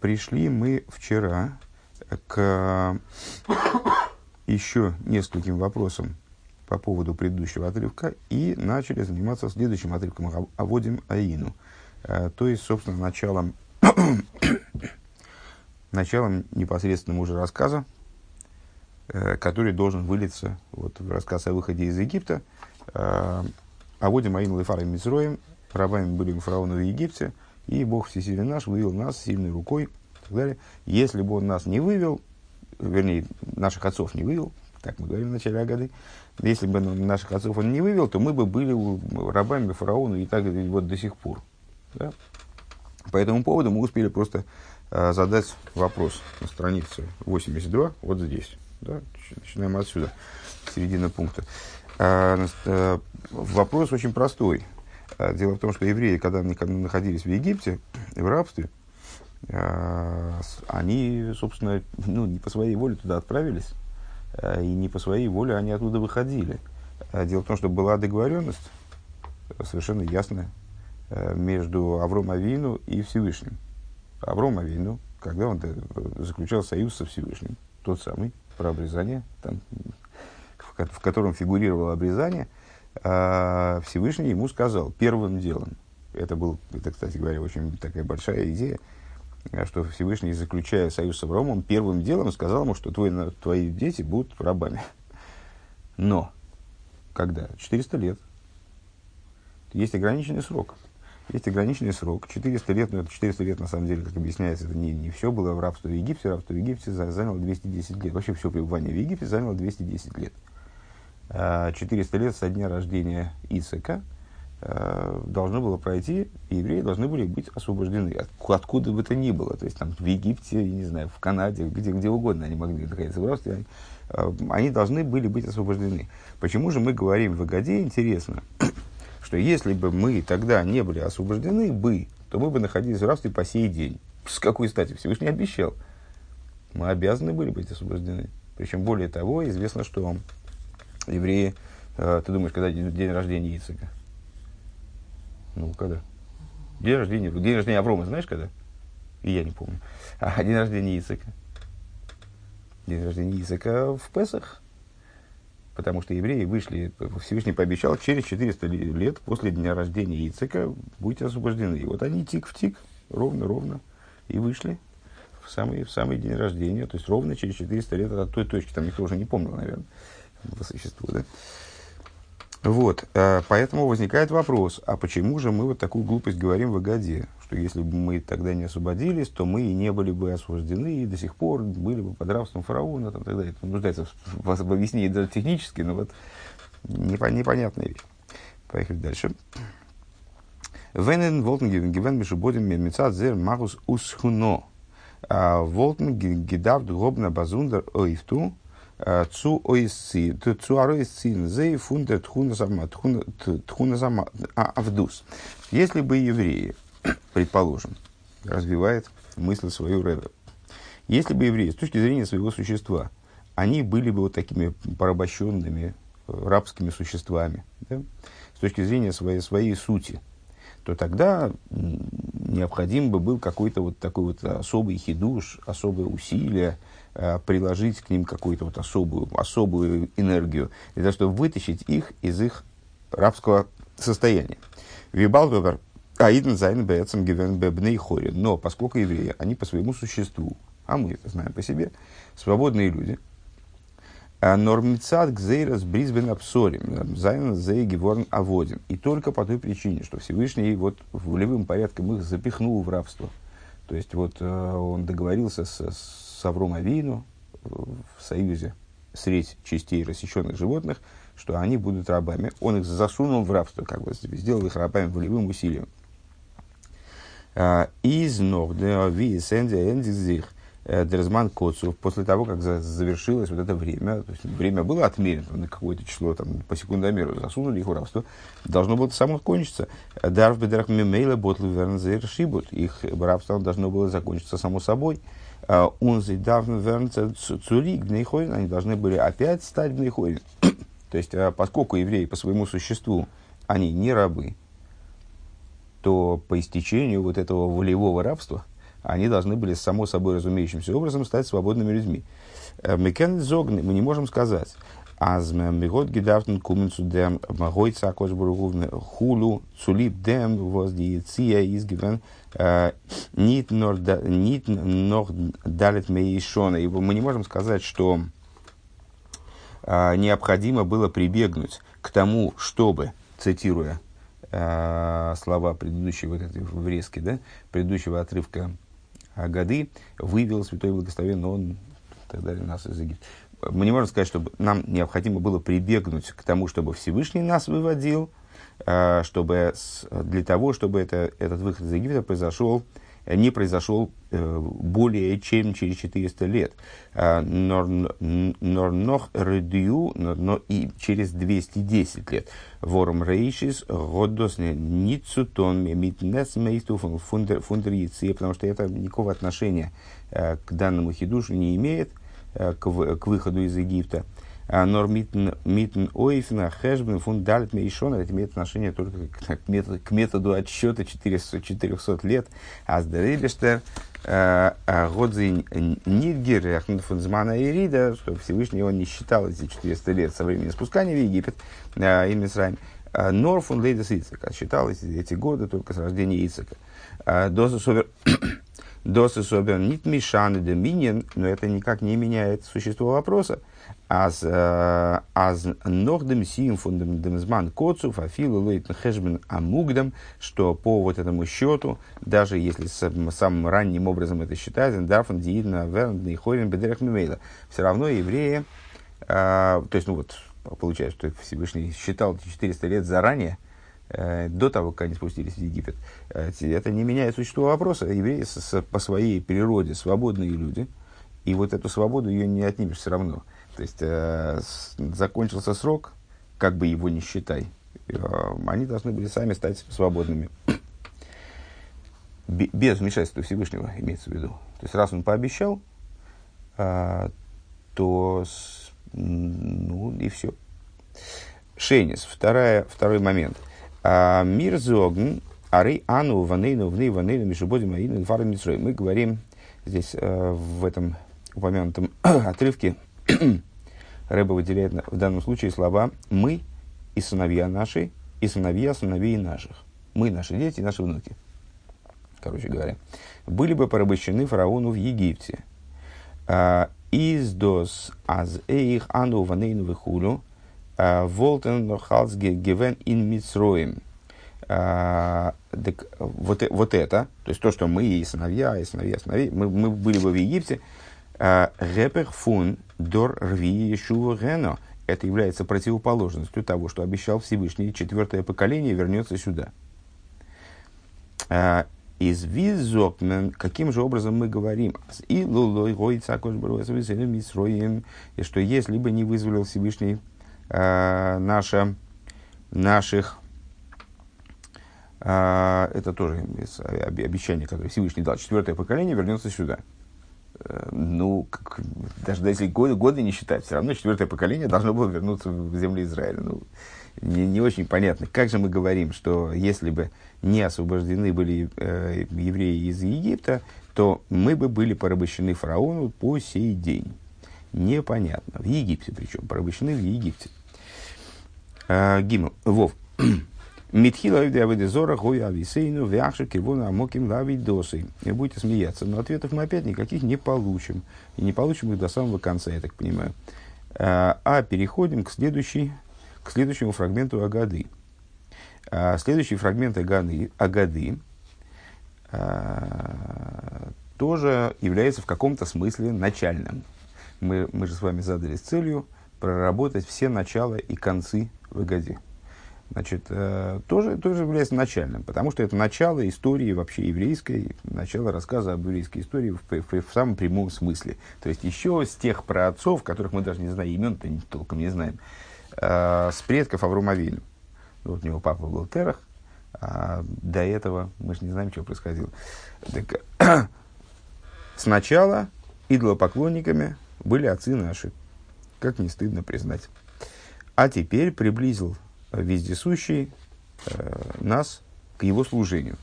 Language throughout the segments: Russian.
Пришли мы вчера к еще нескольким вопросам по поводу предыдущего отрывка и начали заниматься следующим отрывком «Аводим Аину». Э, то есть, собственно, началом, началом непосредственного уже рассказа, э, который должен вылиться вот, в рассказ о выходе из Египта. Э, «Аводим Аину Лефар и Мицроем» рабами были мы фараону в Египте – и Бог Всесилий наш вывел нас сильной рукой и так далее. Если бы он нас не вывел, вернее, наших отцов не вывел, так мы говорим в начале Агады, если бы наших отцов он не вывел, то мы бы были рабами фараону и так вот до сих пор. Да? По этому поводу мы успели просто э, задать вопрос на странице 82, вот здесь. Да? Начинаем отсюда, середина пункта. Э, э, вопрос очень простой. А, дело в том, что евреи, когда они находились в Египте, в рабстве, а, они, собственно, ну, не по своей воле туда отправились, а, и не по своей воле они оттуда выходили. Дело в том, что была договоренность совершенно ясная между Авром Авину и Всевышним. Авром Авину, когда он заключал союз со Всевышним, тот самый, про обрезание, там, в котором фигурировало обрезание – Всевышний ему сказал первым делом, это был, это, кстати говоря, очень такая большая идея, что Всевышний, заключая союз с Авраамом, первым делом сказал ему, что твои, твои дети будут рабами. Но, когда? 400 лет. Есть ограниченный срок. Есть ограниченный срок. 400 лет, но это 400 лет, на самом деле, как объясняется, это не, не все было в рабстве в Египте. Рабство в Египте заняло 210 лет. Вообще все пребывание в Египте заняло 210 лет. 400 лет со дня рождения Исака э, должно было пройти, и евреи должны были быть освобождены. Откуда бы то ни было. То есть там в Египте, я не знаю, в Канаде, где, где угодно они могли находиться рабстве, они, э, они должны были быть освобождены. Почему же мы говорим в Агаде, интересно, что если бы мы тогда не были освобождены бы, то мы бы находились в рабстве по сей день. С какой стати? Всевышний обещал. Мы обязаны были быть освобождены. Причем, более того, известно, что евреи, э, ты думаешь, когда день, рождения Ицека? Ну, когда? День рождения, день рождения Аврома, знаешь, когда? И я не помню. А день рождения Ицека? День рождения Ицека в Песах. Потому что евреи вышли, Всевышний пообещал, через 400 лет после дня рождения Ицека будете освобождены. И вот они тик в тик, ровно-ровно, и вышли в самый, в самый день рождения, то есть ровно через 400 лет от той точки, там никто уже не помнил, наверное по существу, да? Вот, э, поэтому возникает вопрос, а почему же мы вот такую глупость говорим в Агаде, что если бы мы тогда не освободились, то мы и не были бы освобождены, и до сих пор были бы под рабством фараона, там, тогда это нуждается в, в объяснении даже технически, но вот непон, непонятная вещь. Поехали дальше. Венен волтен гивен мишубодим мецад зер магус усхуно. А волтен гидав дробна базундер ойфту Цу ойсци, цу ароисцин, зей фунда тхуна сама, авдус. Если бы евреи, предположим, развивает мысль свою Рэбе, если бы евреи, с точки зрения своего существа, они были бы вот такими порабощенными рабскими существами, да, с точки зрения своей, своей сути, то тогда необходим бы был какой-то вот такой вот особый хидуш, особое усилие, э, приложить к ним какую-то вот особую, особую энергию, для того, чтобы вытащить их из их рабского состояния. וויבאלד אבער אידן זיינען בעצם געווען בני חורין. Но поскольку евреи, они по своему существу, а мы это знаем по себе, свободные люди, נאר מצד גזירת ברית בין הבתרים, זיינען זיי געווארן עבדים. И только по той причине, что Всевышний вот волевым порядком их запихнул в рабство. То есть вот э, он договорился с, с Авром Авину в союзе средь частей рассеченных животных, что они будут рабами. Он их засунул в рабство, как бы сделал их рабами волевым усилием. Из ног для ви сэнди эндизих Э, Дерзман Коцу, после того, как завершилось вот это время, то есть время было отмерено на какое-то число, там, по секундомеру, засунули их в рабство, должно было само кончиться. Дарв бедрах мимейла ботл вернзер шибут, их рабство должно было закончиться само собой. Унзи давн вернца цурик бнейхойн, они должны были опять стать бнейхойн. То есть, а поскольку евреи по своему существу, они не рабы, то по истечению вот этого волевого рабства – они должны были само собой разумеющимся образом стать свободными людьми. Мы мы не можем сказать, Аз мегот гедафтен кумен zu dem Magoi Цакош Хулу Цулип die Zia ist gewesen nicht nur nicht noch далит мейшона. И мы не можем сказать, что необходимо было прибегнуть к тому, чтобы, цитируя слова предыдущего вот этой врезки, да, предыдущего отрывка годы, вывел святой благословен, он и так далее нас из Египта. Мы не можем сказать, что нам необходимо было прибегнуть к тому, чтобы Всевышний нас выводил, э, чтобы для того, чтобы это, этот выход из Египта произошел, не произошел более чем через 400 лет. Э, но, но, редью, но и через 210 лет. Вором рейшис годос ницутон митнес мейсту фундер потому что это никакого отношения к данному хидушу не имеет – Э, к выходу из Египта. А нор митн ойфна хэшбен фун далит мейшона, это имеет отношение только к, к, методу, к методу отсчета 400, 400 лет. А с Деребештер э, а Годзи Нидгер, Ахнфунзмана и Рида, что Всевышний он не считал эти 400 лет со времени спускания в Египет, э, и Мисраим. Норфун Лейдес Ицека, считал эти, годы только с рождения Ицека. Доза Совер Досы собен нит мишаны доминин, но это никак не меняет существо вопроса. Аз, э, аз нохдем сим фундамзман коцу фафилу лейтн хэшбен амугдам, что по вот этому счету, даже если с, самым ранним образом это считается, дарфан диидна верн хойвен бедерах мимейла, все равно евреи, э, то есть, ну вот, получается, что Всевышний считал 400 лет заранее, Э, до того, как они спустились в Египет. Это не меняет существо вопроса. Евреи по своей природе свободные люди, и вот эту свободу ее не отнимешь все равно. То есть э, с, закончился срок, как бы его ни считай, э, они должны были сами стать свободными. Без вмешательства Всевышнего, имеется в виду. То есть, раз он пообещал, э, то с, ну и все. Шейнис, вторая, второй момент – а, мир зогн, ары ану ванейну вны ванейну мишубодим аину фары митсрой. Мы говорим здесь э, в этом упомянутом отрывке Рэба выделяет в данном случае слова «мы» и сыновья наши, и сыновья сыновей наших. Мы, наши дети и наши внуки. Короче говоря. Были бы порабощены фараону в Египте. А, из дос аз эйх ану ванейну вихулю – Волтен Халс Гевен ин Мицроем. Вот, вот это, то есть то, что мы и сыновья, и сыновья, сыновей, мы, мы были бы в Египте, Репер фун дор рви Ешува Гено. Это является противоположностью того, что обещал Всевышний. Четвертое поколение вернется сюда. Из визокмен, каким же образом мы говорим? Цакош и что если бы не вызволил Всевышний э, наше, наших, это тоже обещание, которое Всевышний дал, четвертое поколение вернется сюда. Э, ну, как, даже если годы, годы не считать, все равно четвертое поколение должно было вернуться в землю Израиля. Ну, не, не очень понятно. Как же мы говорим, что если бы не освобождены были э, евреи из Египта, то мы бы были порабощены фараону по сей день непонятно. В Египте причем, порабощены в Египте. А, Гимл. Вов. Митхила Авидезора Гоя Ависейну Вяхша Кивона Амоким Лавидосой. И будете смеяться, но ответов мы опять никаких не получим. И не получим их до самого конца, я так понимаю. А, а переходим к, следующей, к следующему фрагменту Агады. А, следующий фрагмент Агады, Агады тоже является в каком-то смысле начальным мы, мы же с вами задались целью проработать все начала и концы в Агаде. Значит, э, тоже, тоже является начальным, потому что это начало истории вообще еврейской, начало рассказа об еврейской истории в, в, в самом прямом смысле. То есть еще с тех праотцов, которых мы даже не знаем, имен-то толком не знаем, э, с предков Аврумавилю. Вот у него папа был Терах, а до этого мы же не знаем, что происходило. Так, сначала идолопоклонниками были отцы наши, как не стыдно признать. А теперь приблизил вездесущий э, нас к его служению.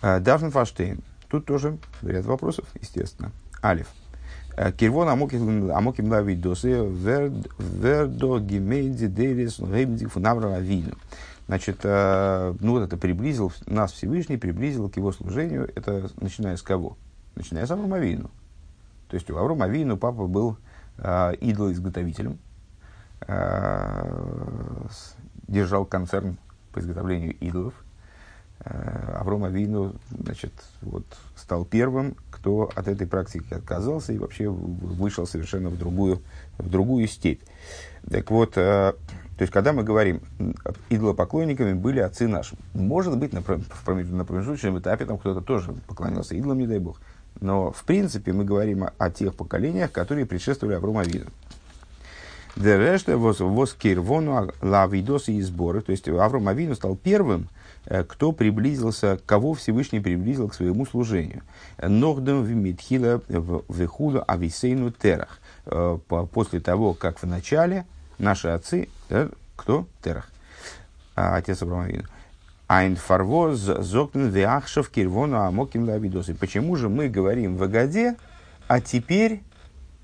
Дафн Фаштейн. Тут тоже ряд вопросов, естественно. Алиф. Кирвон амоким лавидосы вердо гемейди делис геймдик фунавра вину. Значит, ну вот это приблизил, нас Всевышний приблизил к его служению, это начиная с кого? Начиная с Аврома Вину. То есть у Аврома Вину папа был э, идолоизготовителем, э, держал концерн по изготовлению идолов. Э, Авром Авину значит, вот, стал первым, кто от этой практики отказался и вообще вышел совершенно в другую, в другую степь. Так вот, э, то есть, когда мы говорим, идолопоклонниками были отцы наши, может быть, на, промежуточном этапе там кто-то тоже поклонялся идолам, не дай бог. Но, в принципе, мы говорим о, о тех поколениях, которые предшествовали Аврому Авину. Дереште воз кирвону лавидосы и сборы. То есть, Авром Авину стал первым, Э, кто приблизился, кого Всевышний приблизил к своему служению. Ногдем в Митхила в Ихуду Ависейну Терах. Э, после того, как в начале наши отцы, кто? Терах. А, отец Абрамовина. Айн фарвоз зоктен веахшав кирвону амоким лавидосы. Почему же мы говорим в Агаде, а теперь,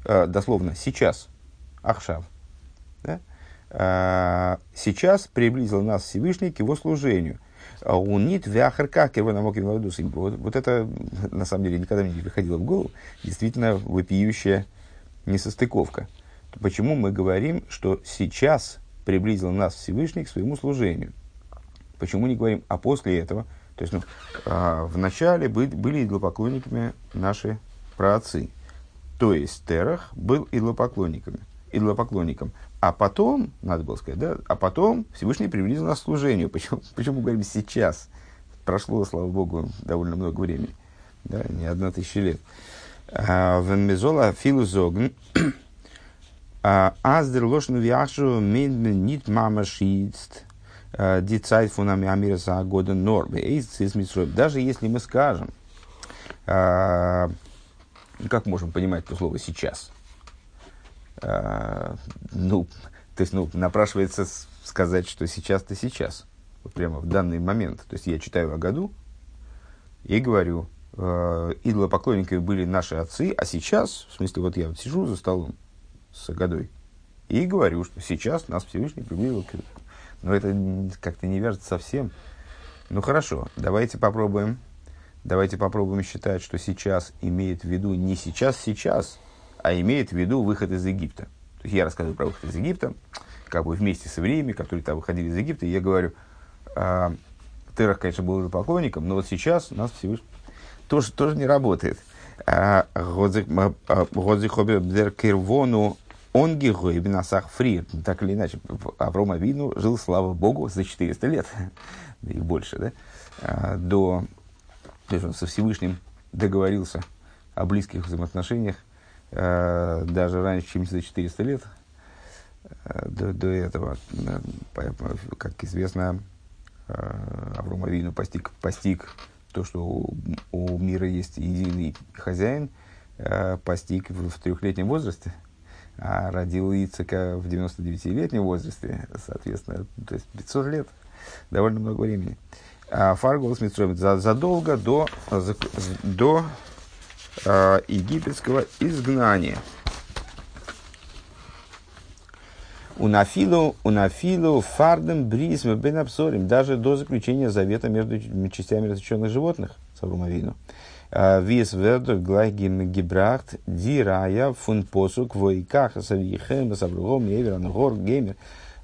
э, дословно, сейчас, ахшав? Сейчас приблизил нас Всевышний к его служению – а Унит вяхарка кирванамоким ладусим. Вот, вот это, на самом деле, никогда мне не приходило в голову. Действительно, вопиющая несостыковка. Почему мы говорим, что сейчас приблизил нас Всевышний к своему служению? Почему не говорим, а после этого? То есть, ну, а, в начале были, идолопоклонниками наши праотцы. То есть, Терах был идолопоклонниками, идолопоклонником. А потом, надо было сказать, да, а потом Всевышний приблизил нас к служению. Почему, почему говорим сейчас? Прошло, слава Богу, довольно много времени. Да, не одна тысяча лет. А, Венмезола филузогн. А, аздер лошну вяшу мин нит мама шиитст. Дицайт фунами амира за года норм. Даже если мы скажем, как можем понимать то слово сейчас? А, ну, то есть, ну, напрашивается сказать, что сейчас-то сейчас, вот прямо в данный момент. То есть, я читаю о году и говорю, э, идолопоклонниками были наши отцы, а сейчас, в смысле, вот я вот сижу за столом с годой и говорю, что сейчас нас Всевышний приблизил к Но это как-то не вяжется совсем. Ну хорошо, давайте попробуем. Давайте попробуем считать, что сейчас имеет в виду не сейчас-сейчас, а имеет в виду выход из Египта. То есть я рассказываю про выход из Египта, как бы вместе с евреями, которые там выходили из Египта, и я говорю, а, Терах, конечно, был уже поклонником, но вот сейчас нас Всевышний тоже, тоже не работает. А, Годзихоберкирвону Онгиху и Бенасах Фри. Так или иначе, Авром Авину жил, слава Богу, за 400 лет, да и больше, да, а, до, то есть он со Всевышним договорился о близких взаимоотношениях даже раньше, чем за 400 лет э, до, до этого. Как известно, э, Авром Авину постиг, постиг то, что у, у мира есть единый хозяин, постиг в, в трехлетнем возрасте, а родил Ицека в 99-летнем возрасте, соответственно, то есть 500 лет, довольно много времени. А Фаргол задолго до, до э, египетского изгнания. Унафилу, унафилу, фардем, бризм, бенапсорим, даже до заключения завета между частями различенных животных, Саврумавину. А, Вис вердер глайгим гибрахт дирая фун посук войках савихем савругом еверан гор геймер.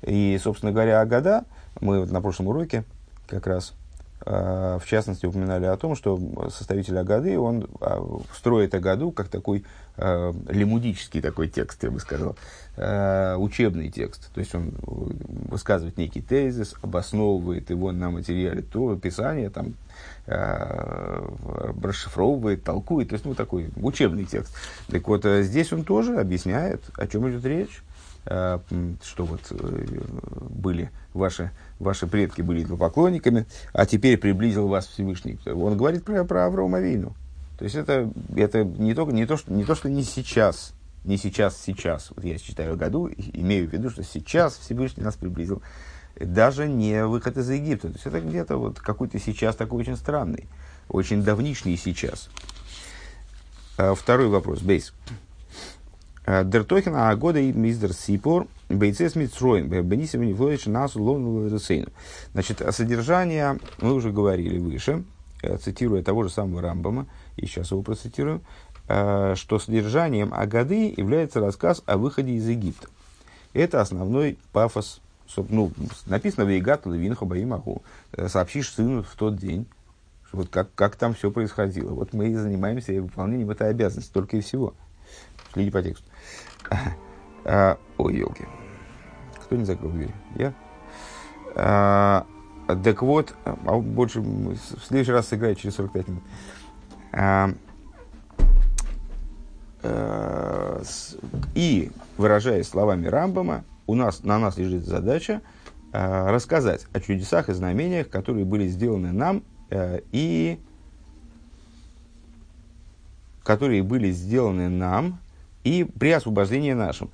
И, собственно говоря, Агада, мы вот на прошлом уроке как раз Э, в частности, упоминали о том, что составитель Агады, он а, строит Агаду как такой э, лимудический такой текст, я бы сказал, э, учебный текст. То есть он высказывает некий тезис, обосновывает его на материале то Писание, там, расшифровывает, толкует. То есть, ну, такой учебный текст. Так вот, здесь он тоже объясняет, о чем идет речь, что вот были ваши ваши предки были поклонниками, а теперь приблизил вас Всевышний. Он говорит про, про Аврома Вину. То есть это, это не, только, не, то, что, не то, что не сейчас, не сейчас, сейчас. Вот я считаю году, имею в виду, что сейчас Всевышний нас приблизил. Даже не выход из Египта. То есть это где-то вот какой-то сейчас такой очень странный. очень давнишний сейчас. А, второй вопрос, бейс. А, Дертохин а года и мистер Сипор бейцес митсроем бенисим не нас лону Значит, содержание мы уже говорили выше, э, цитируя того же самого Рамбама, и сейчас его процитирую, э, что содержанием Агады является рассказ о выходе из Египта. Это основной пафос ну, написано в Вейгат Левинху Баимаху, э, сообщишь сыну в тот день, вот как, как там все происходило. Вот мы и занимаемся выполнением этой обязанности, только и всего. Следи по тексту. А, ой, елки. Кто не закрыл дверь? Я? А, так вот, а больше в следующий раз сыграю через 45 минут. И, выражаясь словами Рамбама, у нас, на нас лежит задача рассказать о чудесах и знамениях, которые были сделаны нам и которые были сделаны нам и при освобождении нашим.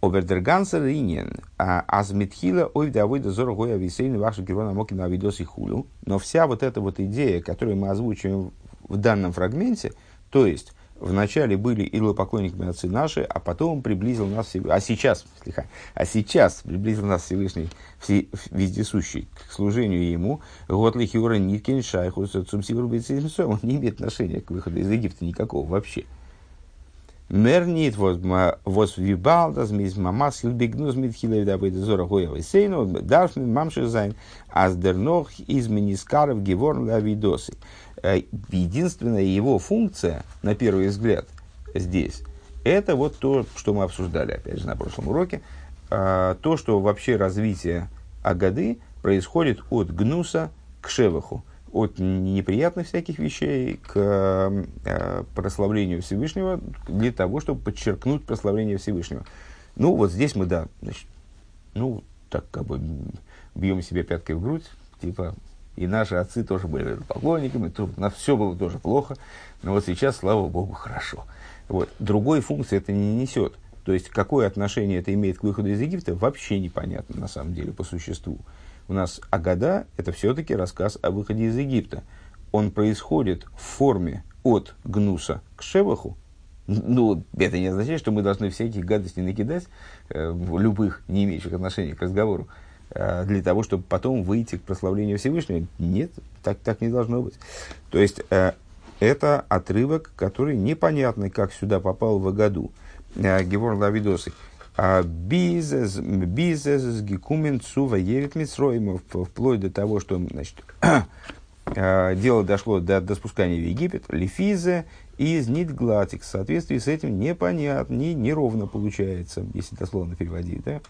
Обердергансер ринен, а азмитхила ой давыда зоргоя висейны вашу герона мокина авидос и хулю. Но вся вот эта вот идея, которую мы озвучиваем в данном фрагменте, то есть вначале были идолопоклонниками отцы наши, а потом приблизил нас а сейчас, слегка, а сейчас приблизил нас Всевышний все, вездесущий к служению ему. Вот לכאורה ניט קיין שייכות, он не имеет отношения к выходу из Египта никакого вообще. מער ניט וואס וויבאלד אז מ'איז מתחיל בגנות מתחילה עובדי עבודה זרה היו אבותינו דארף מען ממשיך זיין אז דערנאך איז מען נתקרב געווארן לעבודתו. Э, единственная его функция, на первый взгляд, здесь, это вот то, что мы обсуждали, опять же, на прошлом уроке, э, то, что вообще развитие Агады происходит от Гнуса к Шеваху, от неприятных всяких вещей к э, прославлению Всевышнего для того, чтобы подчеркнуть прославление Всевышнего. Ну, вот здесь мы, да, значит, ну, так как бы бьем себе пяткой в грудь, типа, и наши отцы тоже были поклонниками, то, у нас все было тоже плохо, но вот сейчас, слава Богу, хорошо. Вот. Другой функции это не несет. То есть, какое отношение это имеет к выходу из Египта, вообще непонятно, на самом деле, по существу. У нас Агада – это все-таки рассказ о выходе из Египта. Он происходит в форме от Гнуса к Шеваху, ну, это не означает, что мы должны всяких гадостей накидать, э, любых, не имеющих отношения к разговору. Э, для того, чтобы потом выйти к прославлению Всевышнего. Нет, так, так не должно быть. То есть, э, это отрывок, который непонятный, как сюда попал в. Э, Гевор Лавидосы. А Бизнес, бизнес, гекумен, цува, ерит вплоть до того, что, значит, дело дошло до, до спускания в Египет, лифизе, из нидглатик. В соответствии с этим непонятно, не, неровно получается, если дословно переводить, да?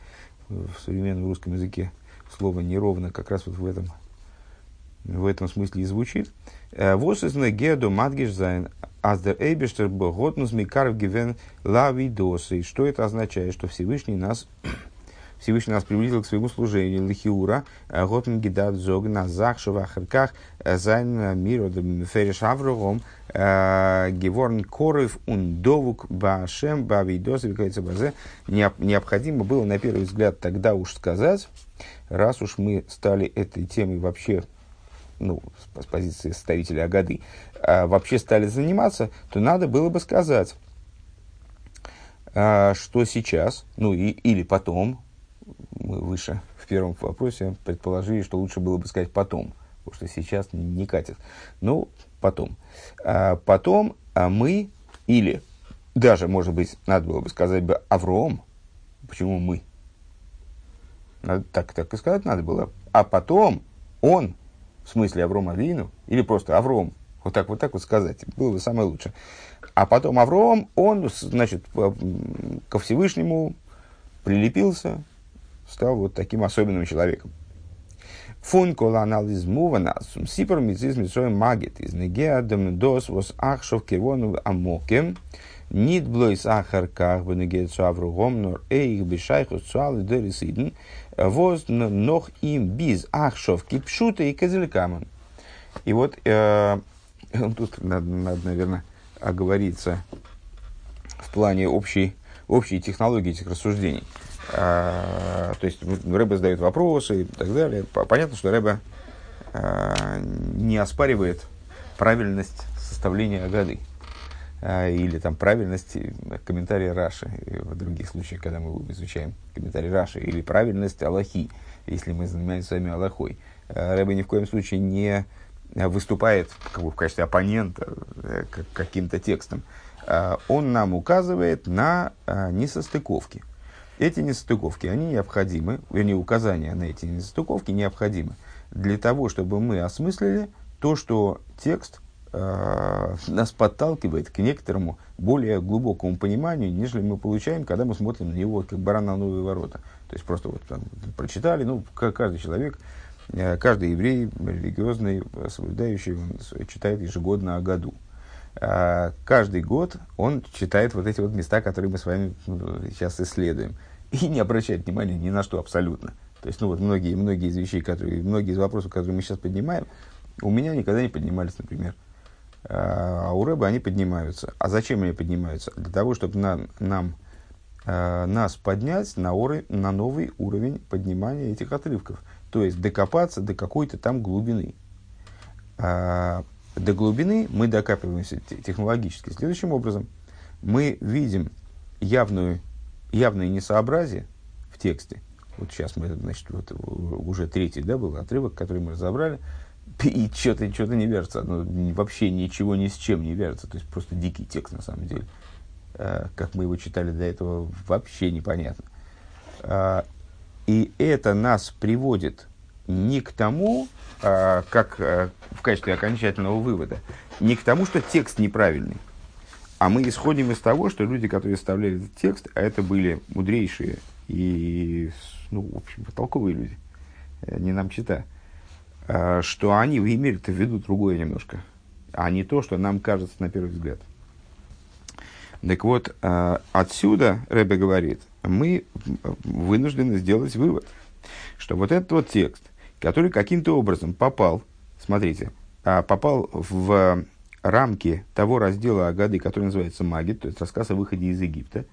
в современном русском языке слово неровно как раз вот в этом, в этом смысле и звучит. Э, Вос из негеду мадгиш зайн аздер эйбештер боготнус микарв гивен лавидосы. Что это означает? Что Всевышний нас Всевышний нас приблизил к своему служению. Лихиура, э, Готн Гидат Зог, на Захшева Ахарках, э, Зайн Миро, Фериш Аврогом, Геворн Корыв, Ундовук, Башем, Бавидос, Базе. Необходимо было, на первый взгляд, тогда уж сказать, раз уж мы стали этой темой вообще ну, с позиции составителя Агады, вообще стали заниматься, то надо было бы сказать, что сейчас, ну и, или потом, мы выше в первом вопросе предположили, что лучше было бы сказать потом, потому что сейчас не катит. Ну, потом. А потом а мы, или даже, может быть, надо было бы сказать бы Авром. Почему мы? Надо, так, так и сказать надо было. А потом он, в смысле Авром Авину, или просто Авром, вот так вот так вот сказать, было бы самое лучшее. А потом Авром, он, значит, ко Всевышнему прилепился, стал вот таким особенным человеком. Фун кола анализ мува сипер митсоем магит, из негеадам дос вос ахшов кивону амокем, нит блойс ахарках бенегет суавругом, нор эйх бешайхус цуалы дерисиден, воз нох им биз ахшов кипшута и козелькаман. И вот э, тут надо, надо, наверное, оговориться в плане общей, общей технологии этих рассуждений. А, то есть Рэбе задает вопросы и так далее. Понятно, что Рэбе а, не оспаривает правильность составления Агады. А, или там правильность комментария Раши, в других случаях, когда мы изучаем комментарий Раши, или правильность Аллахи, если мы занимаемся с вами Аллахой. А, Рэбе ни в коем случае не выступает как бы, в качестве оппонента э, каким-то текстом. А, он нам указывает на несостыковки. Эти несостыковки, они необходимы, вернее, указания на эти несостыковки необходимы для того, чтобы мы осмыслили то, что текст нас подталкивает к некоторому более глубокому пониманию, нежели мы получаем, когда мы смотрим на него как баран на новые ворота. То есть просто вот там, прочитали, ну, каждый человек, э, каждый еврей религиозный, соблюдающий, он читает ежегодно о году. А каждый год он читает вот эти вот места, которые мы с вами ну, сейчас исследуем. И не обращает внимания ни на что абсолютно. То есть, ну вот многие, многие из вещей, которые, многие из вопросов, которые мы сейчас поднимаем, у меня никогда не поднимались, например. А у Рэба они поднимаются. А зачем они поднимаются? Для того, чтобы нам, нам э, нас поднять на, оры, на новый уровень поднимания этих отрывков. То есть докопаться до какой-то там глубины. А, до глубины мы докапываемся технологически. Следующим образом, мы видим явную, явное несообразие в тексте. Вот сейчас мы, значит, вот уже третий да, был отрывок, который мы разобрали и что-то что не вяжется, ну, вообще ничего ни с чем не вяжется, то есть просто дикий текст на самом деле. А, как мы его читали до этого, вообще непонятно. А, и это нас приводит не к тому, а, как в качестве окончательного вывода, не к тому, что текст неправильный, а мы исходим из того, что люди, которые составляли этот текст, а это были мудрейшие и, ну, в общем, толковые люди, э, не нам читать Э, что они имели-то в виду другое немножко, а не то, что нам кажется на первый взгляд. Так вот, э, отсюда, Рэбе говорит, мы вынуждены сделать вывод, что вот этот вот текст, который каким-то образом попал, смотрите, а, попал в рамки того раздела Агады, который называется Магит, то есть рассказ о выходе из Египта.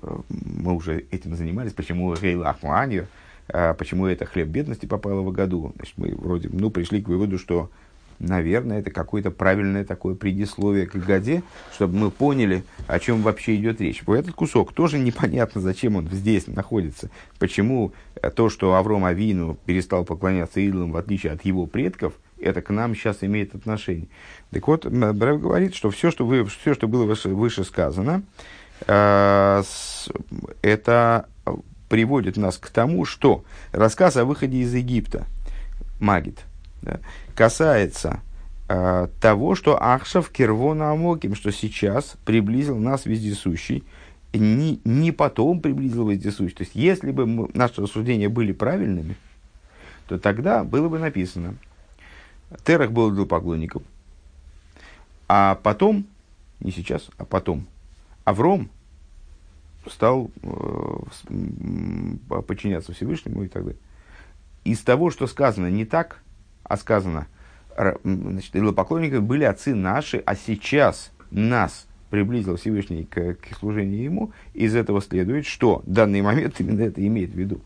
Э, мы уже этим занимались, почему Гейлах Муанью – а почему это хлеб бедности попало в году? Значит, мы вроде ну, пришли к выводу, что, наверное, это какое-то правильное такое предисловие к годе, чтобы мы поняли, о чем вообще идет речь. Вот этот кусок тоже непонятно, зачем он здесь находится. Почему то, что Авром Авину перестал поклоняться идолам, в отличие от его предков, это к нам сейчас имеет отношение. Так вот, Брев говорит, что все, что, вы, все, что было выше, выше сказано, э, это приводит нас к тому, что рассказ о выходе из Египта, Магит, да, касается э, того, что Ахшав Кирвона Амоким, что сейчас приблизил нас вездесущий, не, не потом приблизил вездесущий. То есть, если бы мы, наши рассуждения были правильными, то тогда было бы написано, Терах был для поклонников, а потом, не сейчас, а потом, Авром – стал э, подчиняться Всевышнему и так далее. Из того, что сказано не так, а сказано, значит, идолопоклонники были отцы наши, а сейчас нас приблизил Всевышний к, к служению ему, из этого следует, что данный момент именно это имеет в виду.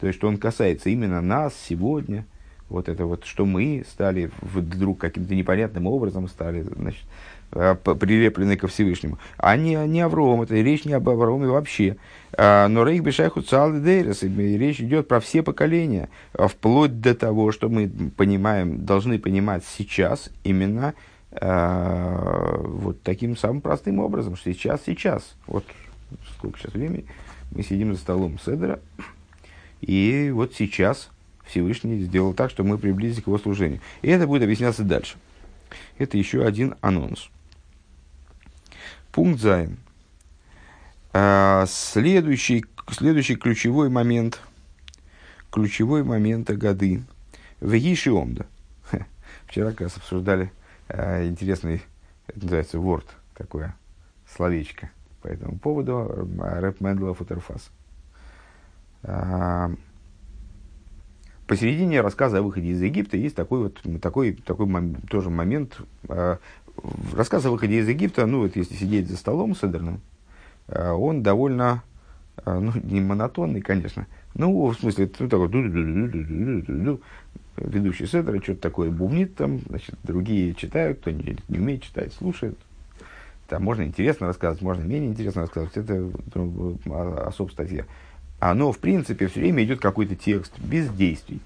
То есть, что он касается именно нас сегодня, вот это вот, что мы стали вдруг каким-то непонятным образом стали, значит, прилепленный ко Всевышнему, а не, не Авром, это речь не об Авроме вообще. А, но Рейх Бешайху Цал Дейрес, речь идет про все поколения, а вплоть до того, что мы понимаем, должны понимать сейчас именно а, вот таким самым простым образом, что сейчас, сейчас, вот сколько сейчас времени, мы сидим за столом Седера, и вот сейчас Всевышний сделал так, что мы приблизились к его служению. И это будет объясняться дальше. Это еще один анонс. Пункт Зайн. А, следующий, следующий ключевой момент, ключевой момент годы. В Омда. Вчера как раз обсуждали а, интересный, это называется, word, такое словечко по этому поводу. Рэп Мендела Футерфас. А, посередине рассказа о выходе из Египта есть такой вот такой, такой тоже момент рассказ о выходе из Египта, ну вот если сидеть за столом с Эдерном, э, он довольно, э, ну не монотонный, конечно, ну в смысле, ну такой, ведущий седра что-то такое бубнит там, значит, другие читают, кто не, не умеет читать, слушает. Там можно интересно рассказывать, можно менее интересно рассказывать, это ну, особая статья. Оно, в принципе, все время идет какой-то текст, без действий.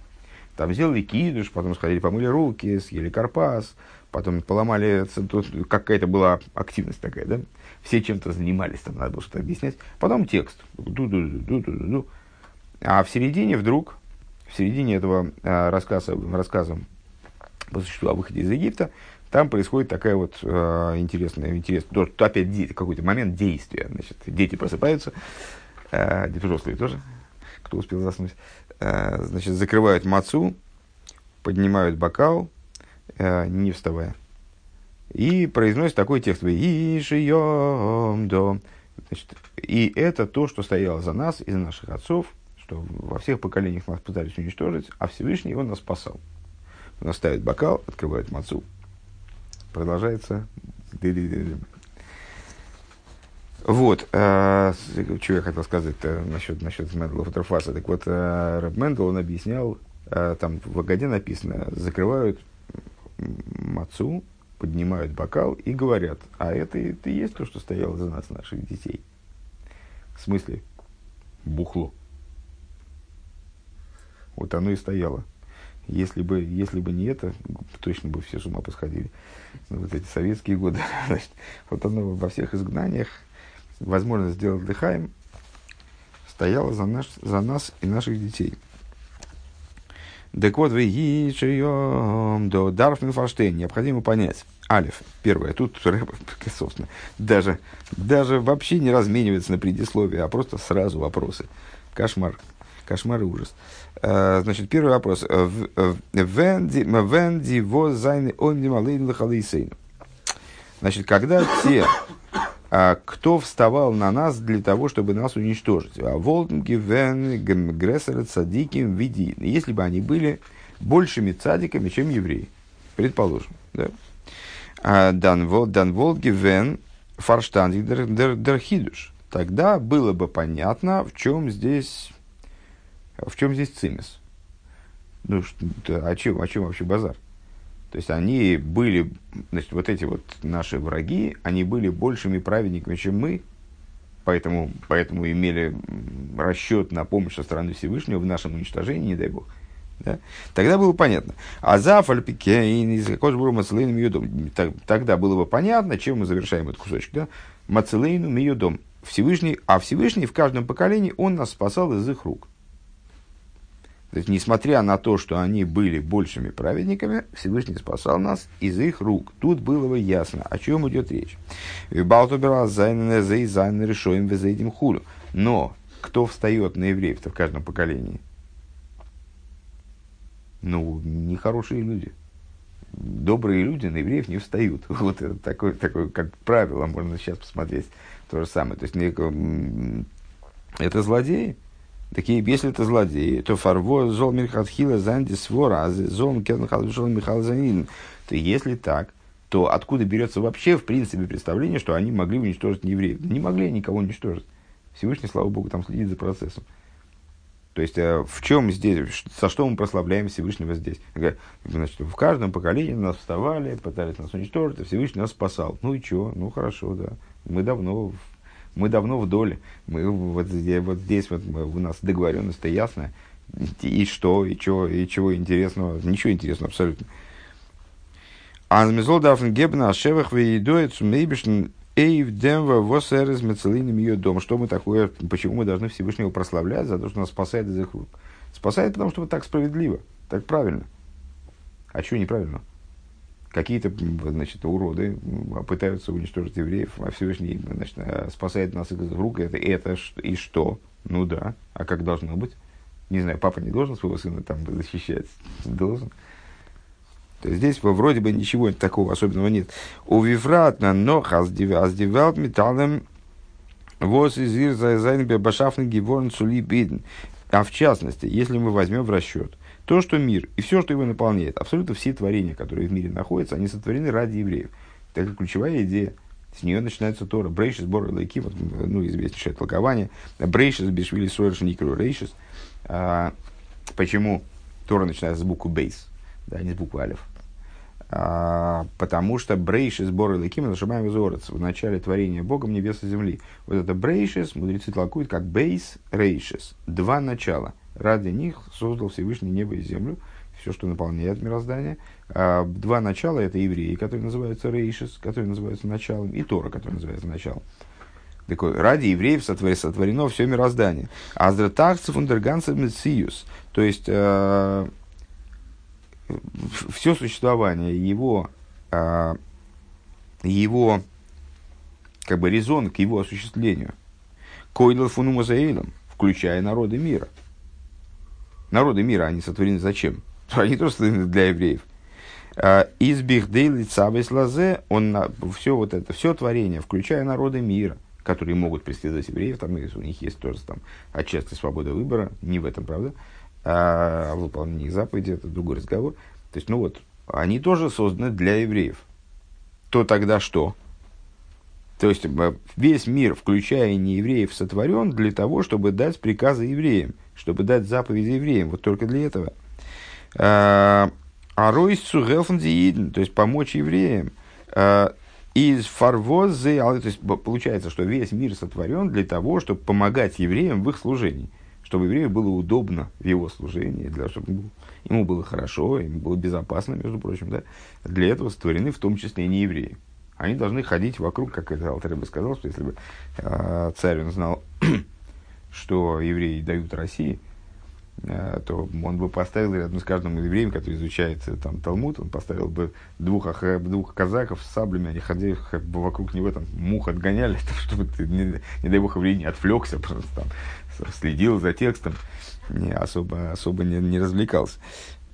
Там сделали кидуш, потом сходили, помыли руки, съели карпас, потом поломали, какая-то была активность такая, да? Все чем-то занимались, там надо было что-то объяснять. Потом текст. Ду-ду-ду-ду-ду-ду. А в середине вдруг, в середине этого э, рассказа, рассказа по существу о выходе из Египта, там происходит такая вот э, интересная, интересная, то, опять какой-то момент действия. Значит, дети просыпаются, э, взрослые тоже, кто успел заснуть, э, значит, закрывают мацу, поднимают бокал, э, не вставая, и произносят такой текст. До. Значит, и это то, что стояло за нас и за наших отцов, что во всех поколениях нас пытались уничтожить, а Всевышний он нас спасал. Он ставит бокал, открывает мацу. Продолжается. Вот, э, что я хотел сказать насчет, насчет Мендела Футерфаса. Так вот, э, Рэб Мендел, он объяснял, э, там в Агаде написано, закрывают мацу, поднимают бокал и говорят, а это, это и есть то, что стояло за нас, наших детей. В смысле, бухло. Вот оно и стояло. Если бы, если бы не это, точно бы все с ума посходили. Ну, вот эти советские годы. Значит, вот оно во всех изгнаниях, возможность сделать дыхаем, стояло за, наш, за нас и наших детей. Так вот, вы до Дарф Фаштейн необходимо понять. Алиф, первое. Тут, собственно, даже, даже вообще не разменивается на предисловие, а просто сразу вопросы. Кошмар. Кошмар и ужас. Uh, значит, первый вопрос. Венди возайны оймдим Значит, когда те, а, кто вставал на нас для того, чтобы нас уничтожить, а волнги вен грессер цадиким види, если бы они были большими цадиками, чем евреи, предположим, да? А, дан волги вен фарштандик дер хидуш. Тогда было бы понятно, в чем здесь в чем здесь цимис? Ну, что, о, чем, о чем вообще базар? То есть они были, значит, вот эти вот наши враги, они были большими праведниками, чем мы, поэтому, поэтому имели расчет на помощь со стороны Всевышнего в нашем уничтожении, не дай бог. Да? Тогда было понятно. А за фальпикейн из мацелейну миюдом. Тогда было бы понятно, чем мы завершаем этот кусочек. Да? Мацелейну миюдом. Всевышний, а Всевышний в каждом поколении он нас спасал из их рук. То есть, несмотря на то, что они были большими праведниками, Всевышний спасал нас из их рук. Тут было бы ясно, о чем идет речь. Но кто встает на евреев в каждом поколении? Ну, нехорошие люди. Добрые люди на евреев не встают. Вот это такое, такое, как правило, можно сейчас посмотреть то же самое. То есть, это злодеи, Такие, если это злодеи, то фарво зол мирхатхила занди свора, а зол зол михал занин. То если так, то откуда берется вообще, в принципе, представление, что они могли уничтожить евреев? Не могли никого уничтожить. Всевышний, слава Богу, там следит за процессом. То есть, э, в чем здесь, со что мы прославляем Всевышнего здесь? Значит, в каждом поколении нас вставали, пытались нас уничтожить, а Всевышний нас спасал. Ну и что? Ну хорошо, да. Мы давно мы давно в доле. Мы вот, здесь, вот здесь вот у нас договоренность-то ясная. И что, и чего, и чего интересного. Ничего интересного абсолютно. Анмизол дафн гебна ашевах веидоет сумейбишн эйв демва восерез мецелиным ее дом. Что мы такое, почему мы должны Всевышнего прославлять за то, что нас спасает из их рук? Спасает, потому что вот так справедливо, так правильно. А что неправильно? Какие-то значит, уроды пытаются уничтожить евреев, а Всевышний значит, э, спасает нас из рук. Это, это и что? Ну да. А как должно быть? Не знаю, папа не должен своего сына там защищать? Должен. То есть здесь вроде бы ничего такого особенного нет. ובפרט נאך אז די וועלט מיט אלעם וואס אין איר זיינען באשאפן געווארן צוליב אידן. А в частности, если мы возьмем в расчет – то, что мир и все, что его наполняет, абсолютно все творения, которые в мире находятся, они сотворены ради евреев. Это ключевая идея. С нее начинается Тора. בראשית ברא אלקים, вот, ну, известнейшее толкование. בראשית, בשביל ישראל שנקראו ראשית. А, почему Тора начинается с буквы бейс, да, не с буквы алиф. А, потому что брейшис бор лаким зашибаем визорец в начале творения Богом небес и земли. Вот это брейшис мудрецы толкуют как бейс рейшис. Два начала. Ради них создал Всевышний небо и землю, все, что наполняет мироздание. А, два начала это евреи, которые называются рейшис, которые называются началом, и Тора, который называется началом. Такой, ради евреев сотворено все мироздание. Аздратахцев ундерганцев мециус. То есть, э, все существование его, э, его как бы резон к его осуществлению. Койлел фунумазаилом, включая народы мира. Народы мира, они сотворены зачем? Они тоже сотворены для евреев. Э, Избих дейли цабес лазе, он все вот это, все творение, включая народы мира, которые могут преследовать евреев, там у них есть тоже там отчасти свобода выбора, не в этом, правда, а, а в выполнении их заповедей, это другой разговор. То есть, ну вот, они тоже созданы для евреев. То тогда что? То есть, э, весь мир, включая неевреев, сотворен для того, чтобы дать приказы евреям, чтобы дать заповеди евреям. Вот только для этого. А ройс цугелфен то есть помочь евреям. А, из фарвозы, то есть получается, что весь мир сотворен для того, чтобы помогать евреям в их служении, чтобы еврею было удобно в его служении, для, чтобы ему было хорошо, ему было безопасно, между прочим. Да? Для этого сотворены в том числе и не евреи. Они должны ходить вокруг, как это Алтер бы сказал, что если бы э, царь знал, что евреи дают России, Э, то он бы поставил рядом с каждым евреем, который изучает э, там, Талмуд, он поставил бы двух, двух казаков с саблями, они ходили бы вокруг него, там, мух отгоняли, чтобы ты, не, не дай бог, еврей не отвлекся, просто там, следил за текстом, не, особо, особо не, не развлекался.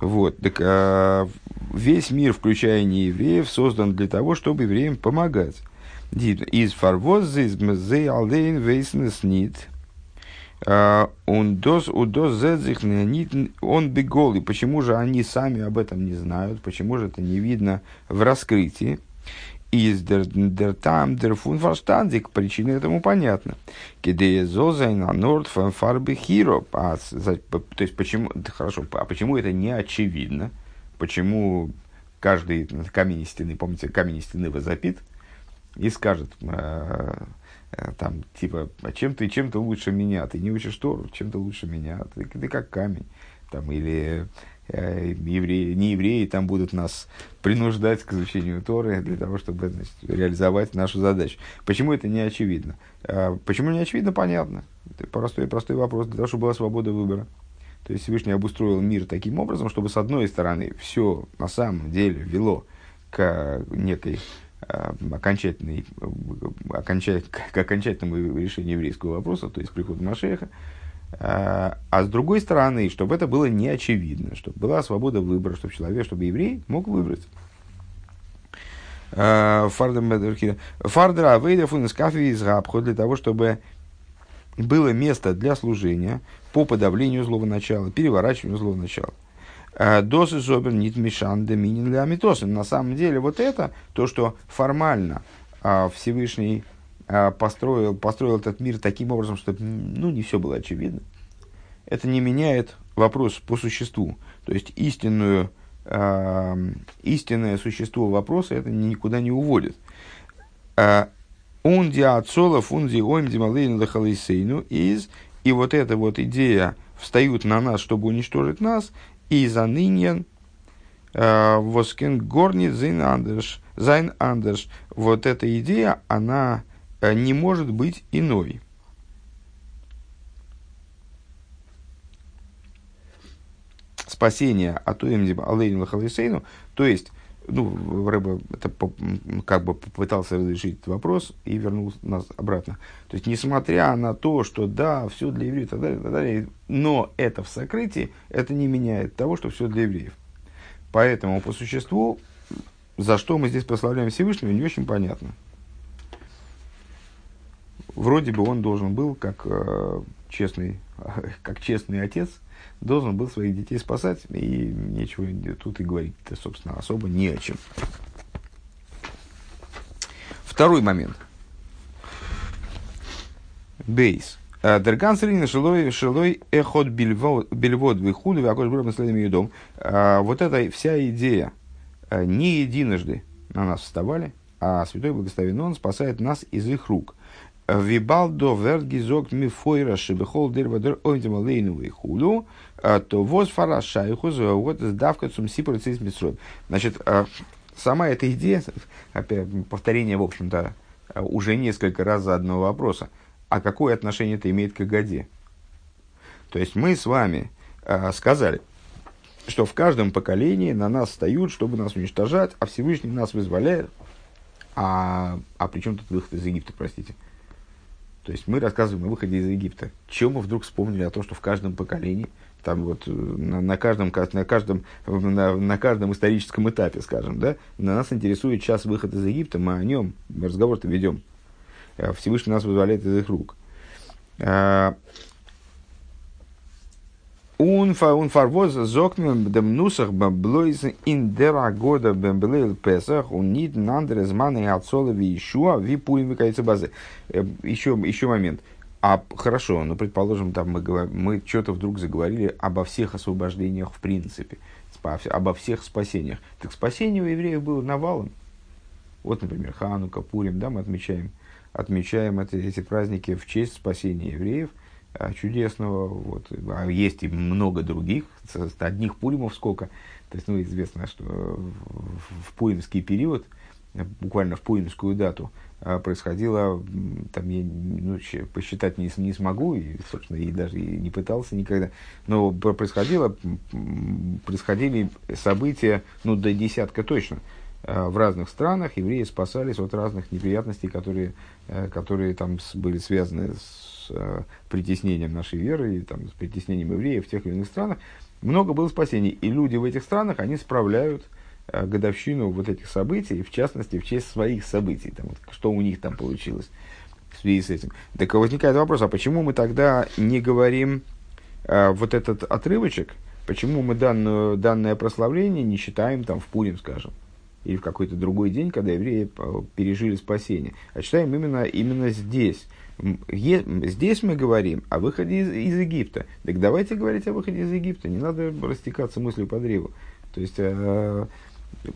Вот, так а, весь мир, включая неевреев, создан для того, чтобы евреям помогать. Из фарвоз из мзей алдейн вейснес нит – он дос, удос зедзих он бегол. И почему же они сами об этом не знают? Почему же это не видно в раскрытии? Из дер там дер фун фарштандик причина этому понятна. Кидея зозайн норд фарбы хиро. То есть почему, хорошо, а почему это не очевидно? Почему каждый камень стены, помните, камень стены возопит и скажет, э, Э, там, типа, а чем ты, чем ты лучше меня? Ты не учишь Тору, чем ты лучше меня? Ты, ты как камень. Там, или евреи, не евреи там будут нас принуждать к изучению Торы для того, чтобы значит, реализовать нашу задачу. Почему это не очевидно? А, почему не очевидно, понятно. Это простой, простой вопрос, для того, чтобы была свобода выбора. То есть Всевышний обустроил мир таким образом, чтобы с одной стороны все на самом деле вело к некой Э, окончательный, э, окончать, к окончательному решению еврейского вопроса, то есть приход Машеха, э, а с другой стороны, чтобы это было не очевидно, чтобы была свобода выбора, чтобы человек, чтобы еврей мог выбрать. Фардер Авейда Фунескафи из Габхо для того, чтобы было место для служения по подавлению злого начала, переворачиванию злого начала. Э, Досы зобер нит мишан доминин амитосин. На самом деле вот это, то, что формально а, Всевышний а, построил, построил этот мир таким образом, чтобы ну, не все было очевидно, это не меняет вопрос по существу. То есть истинную, э, истинное существо вопроса это никуда не уводит. Унди отцолов, унди ойм дималейн лахалисейну из, и вот эта вот идея встают на нас, чтобы уничтожить нас, איז אן ענין וואס קען גארניט זיין אנדערש. זיין אנדערש. Вот эта идея, она не может быть иной. Спасение от עומדים עלינו לכלותינו, то есть ну, Рэба это как бы попытался разрешить этот вопрос и вернул нас обратно. То есть, несмотря на то, что да, все для евреев и так далее, и так далее, но это в сокрытии, это не меняет того, что все для евреев. Поэтому, по существу, за что мы здесь прославляем Всевышнего, не очень понятно. Вроде бы он должен был, как э, честный, как честный отец, должен был своих детей спасать, и нечего тут и говорить-то, собственно, особо не о чем. Второй момент. Бейс. Дерганцелин шилой шилой эхот бельвод вихуду вякош брабан следом едом. Вот эта вся идея не единожды на нас вставали, а Святой Благословен Он спасает нас из их рук. Вибалдо вертгизок мифойра шибехол дервадер ойдема лейну худу, то воз фара шайху вот сдавка цум сипрацис митсрой. Значит, сама эта идея, опять повторение, в общем-то, уже несколько раз за одного вопроса. А какое отношение это имеет к Агаде? То есть мы с вами сказали, что в каждом поколении на нас встают, чтобы нас уничтожать, а Всевышний нас вызволяет. А, а при чем тут выход из Египта, простите? То есть мы рассказываем о выходе из Египта. Чего мы вдруг вспомнили о том, что в каждом поколении, там вот э, на, на, каждом, на, каждом, на, на каждом историческом этапе, скажем, да, на нас интересует час выхода из Египта, мы о нем разговор-то ведем. Э, Всевышний нас вызволяет из их рук. Э, Un фарвоз зокнем дем нусах баблойз ин дера года бемблейл песах он нит нандре зманы отцола ви ишуа ви пуем базы. Еще, еще момент. А хорошо, ну предположим, там мы, мы что-то вдруг заговорили обо всех освобождениях в принципе, обо всех спасениях. Так спасение у евреев было навалом. Вот, например, Ханука, Пурим, да, мы отмечаем, отмечаем эти, эти праздники в честь спасения евреев – чудесного. Вот. А есть и много других, одних пуримов сколько. То есть, ну, известно, что в пуримский период, буквально в пуримскую дату, а, происходило, там я ну, посчитать не, не смогу, и, собственно, и даже и не пытался никогда, но происходило, происходили события, ну, до десятка точно, в разных странах евреи спасались от разных неприятностей, которые, которые там были связаны с э, притеснением нашей веры, и, там, с притеснением евреев в тех или иных странах, много было спасений. И люди в этих странах, они справляют э, годовщину вот этих событий, в частности, в честь своих событий, там, вот, что у них там получилось в связи с этим. Так возникает вопрос, а почему мы тогда не говорим э, вот этот отрывочек, почему мы данную, данное прославление не считаем там в Пурим, скажем, или в какой-то другой день, когда евреи пережили спасение, а читаем именно, именно здесь – Здесь мы говорим о выходе из, из Египта. Так давайте говорить о выходе из Египта. Не надо растекаться мыслью по древу. То есть, э,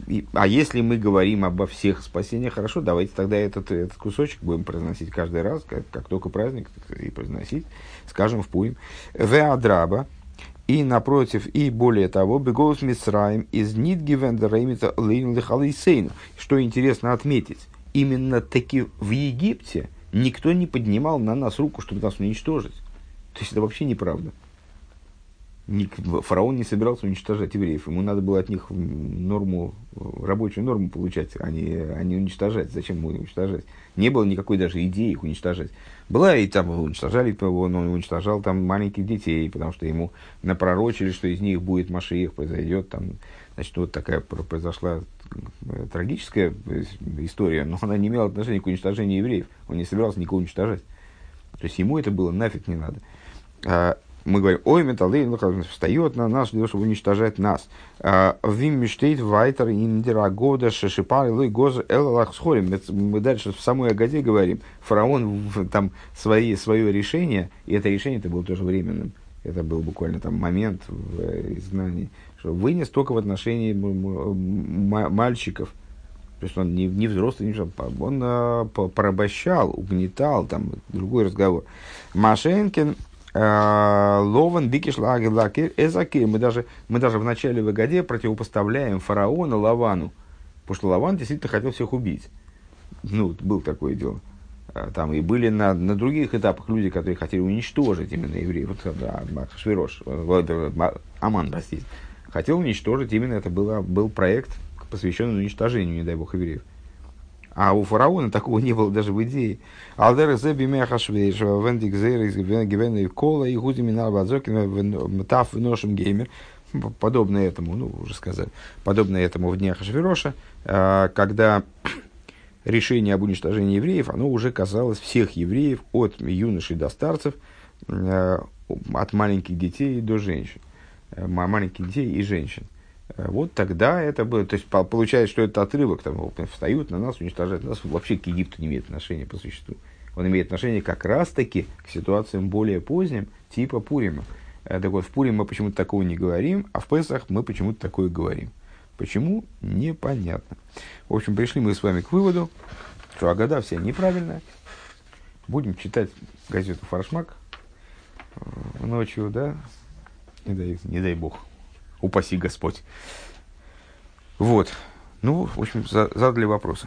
и, а если мы говорим обо всех спасениях, хорошо, давайте тогда этот, этот кусочек будем произносить каждый раз, как, как только праздник, и произносить, скажем, в Пуим. Веадраба, и напротив, и более того, Беголус Мисраим из Нидгивендереймита Лейн Что интересно отметить, именно таки в Египте – никто не поднимал на нас руку, чтобы нас уничтожить. То есть это вообще неправда. Фараон не собирался уничтожать евреев. Ему надо было от них норму, рабочую норму получать, а не, а не уничтожать. Зачем ему уничтожать? Не было никакой даже идеи их уничтожать. Была и там уничтожали, он уничтожал там маленьких детей, потому что ему напророчили, что из них будет Машиих, произойдет там. Значит, вот такая произошла Э, трагическая история, но она не имела отношения к уничтожению евреев. Он не собирался никого уничтожать. То есть ему это было нафиг не надо. А, мы говорим, ой, металлейн встает на нас, для того, чтобы уничтожать нас. А, Вим миштейт вайтер индира года шишипар лой гоз элалах схорим. Мы дальше в самой Агаде говорим. Фараон там свои, свое решение, и это решение это было тоже временным. Это был буквально там момент в э, изгнании что вынес только в отношении мальчиков. То есть он не, не взрослый, не он а, порабощал, угнетал, там другой разговор. Машенкин, а, Лован, Бикиш, Лагер, Лакер, Эзакир. Мы даже, мы даже в начале выгоде противопоставляем фараона Лавану. Потому что Лаван действительно хотел всех убить. Ну, был такое дело. А, там и были на, на других этапах люди, которые хотели уничтожить именно евреев. Вот да, Швирош, Аман, простите хотел уничтожить, именно это было, был проект, посвященный уничтожению, не дай бог, евреев. А у фараона такого не было даже в идее. Алдер зеби мехашвейш, вендик зейрис, гивен кола, и гуди минар бадзокин, тав в ношем геймер. Подобно этому, ну, уже сказали, подобно этому в днях Ашвироша, а, когда решение об уничтожении евреев, оно уже казалось всех евреев, от юношей до старцев, а, от маленьких детей до женщин. Э, маленьких детей и женщин. Э, вот тогда это было, то есть получается, что это отрывок, там, встают на нас, уничтожают нас, вообще к Египту не имеет отношения по существу. Он имеет отношение как раз-таки к ситуациям более поздним, типа Пурима. Э, так вот, в Пурим мы почему-то такого не говорим, а в Песах мы почему-то такое говорим. Почему? Непонятно. В общем, пришли мы с вами к выводу, что Агада вся неправильная. Будем читать газету «Фаршмак» ночью, да? Не дай, не дай бог. Упаси Господь. Вот. Ну, в общем, задали вопросы.